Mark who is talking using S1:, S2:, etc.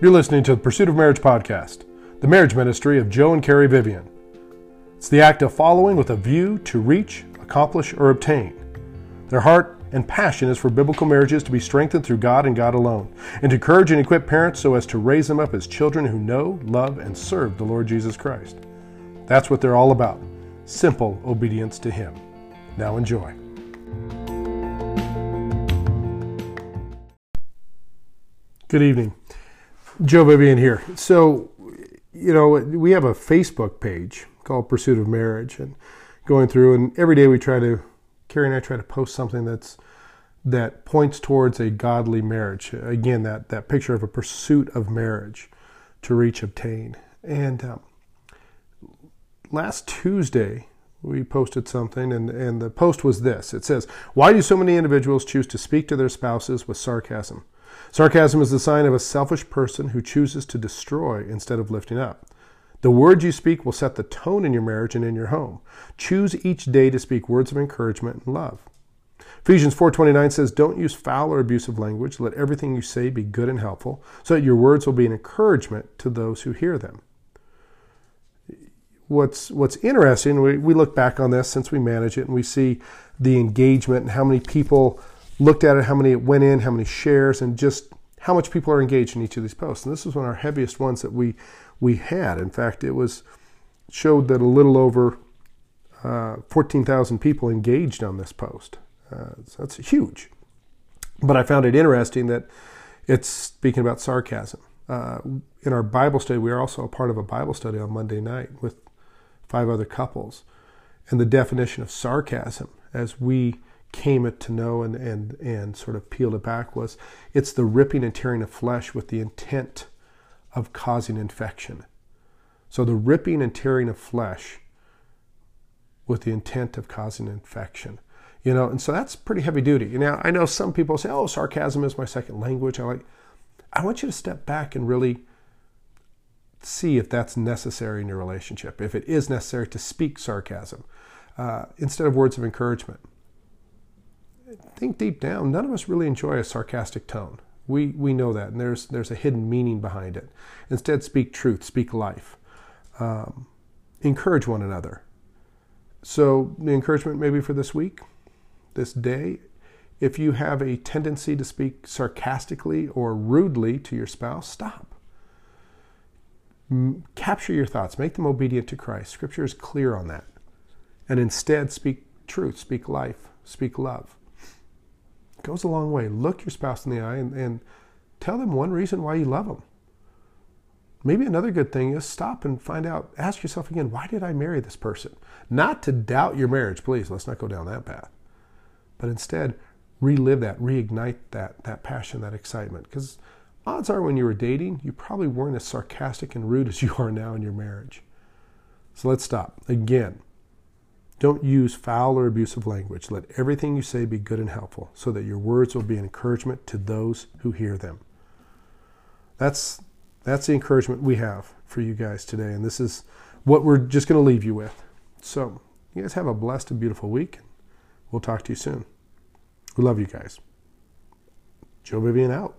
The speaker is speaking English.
S1: You're listening to the Pursuit of Marriage podcast, the marriage ministry of Joe and Carrie Vivian. It's the act of following with a view to reach, accomplish, or obtain. Their heart and passion is for biblical marriages to be strengthened through God and God alone, and to encourage and equip parents so as to raise them up as children who know, love, and serve the Lord Jesus Christ. That's what they're all about simple obedience to Him. Now enjoy. Good evening. Joe Vivian here. So, you know, we have a Facebook page called Pursuit of Marriage, and going through, and every day we try to, Carrie and I try to post something that's that points towards a godly marriage. Again, that that picture of a pursuit of marriage to reach, obtain. And um, last Tuesday, we posted something, and, and the post was this. It says, Why do so many individuals choose to speak to their spouses with sarcasm? Sarcasm is the sign of a selfish person who chooses to destroy instead of lifting up. The words you speak will set the tone in your marriage and in your home. Choose each day to speak words of encouragement and love. Ephesians 4:29 says, "Don't use foul or abusive language. Let everything you say be good and helpful, so that your words will be an encouragement to those who hear them." What's what's interesting, we, we look back on this since we manage it and we see the engagement and how many people looked at it, how many it went in, how many shares, and just how much people are engaged in each of these posts. And this was one of our heaviest ones that we we had. In fact, it was showed that a little over uh, 14,000 people engaged on this post. Uh, so that's huge. But I found it interesting that it's speaking about sarcasm. Uh, in our Bible study, we are also a part of a Bible study on Monday night with five other couples. And the definition of sarcasm, as we came it to know and, and, and sort of peeled it back was it's the ripping and tearing of flesh with the intent of causing infection. So the ripping and tearing of flesh with the intent of causing infection. You know, and so that's pretty heavy duty. Now I know some people say, "Oh, sarcasm is my second language." I like. I want you to step back and really see if that's necessary in your relationship. If it is necessary to speak sarcasm uh, instead of words of encouragement think deep down, none of us really enjoy a sarcastic tone. We, we know that, and there's, there's a hidden meaning behind it. Instead, speak truth, speak life. Um, encourage one another. So, the encouragement maybe for this week, this day, if you have a tendency to speak sarcastically or rudely to your spouse, stop. M- capture your thoughts, make them obedient to Christ. Scripture is clear on that. And instead, speak truth, speak life, speak love goes a long way. Look your spouse in the eye and, and tell them one reason why you love them. Maybe another good thing is stop and find out, ask yourself again, why did I marry this person? Not to doubt your marriage, please, let's not go down that path. But instead, relive that, reignite that, that passion, that excitement. Because odds are when you were dating, you probably weren't as sarcastic and rude as you are now in your marriage. So let's stop. Again, don't use foul or abusive language. Let everything you say be good and helpful, so that your words will be an encouragement to those who hear them. That's that's the encouragement we have for you guys today, and this is what we're just going to leave you with. So, you guys have a blessed and beautiful week. We'll talk to you soon. We love you guys. Joe Vivian out.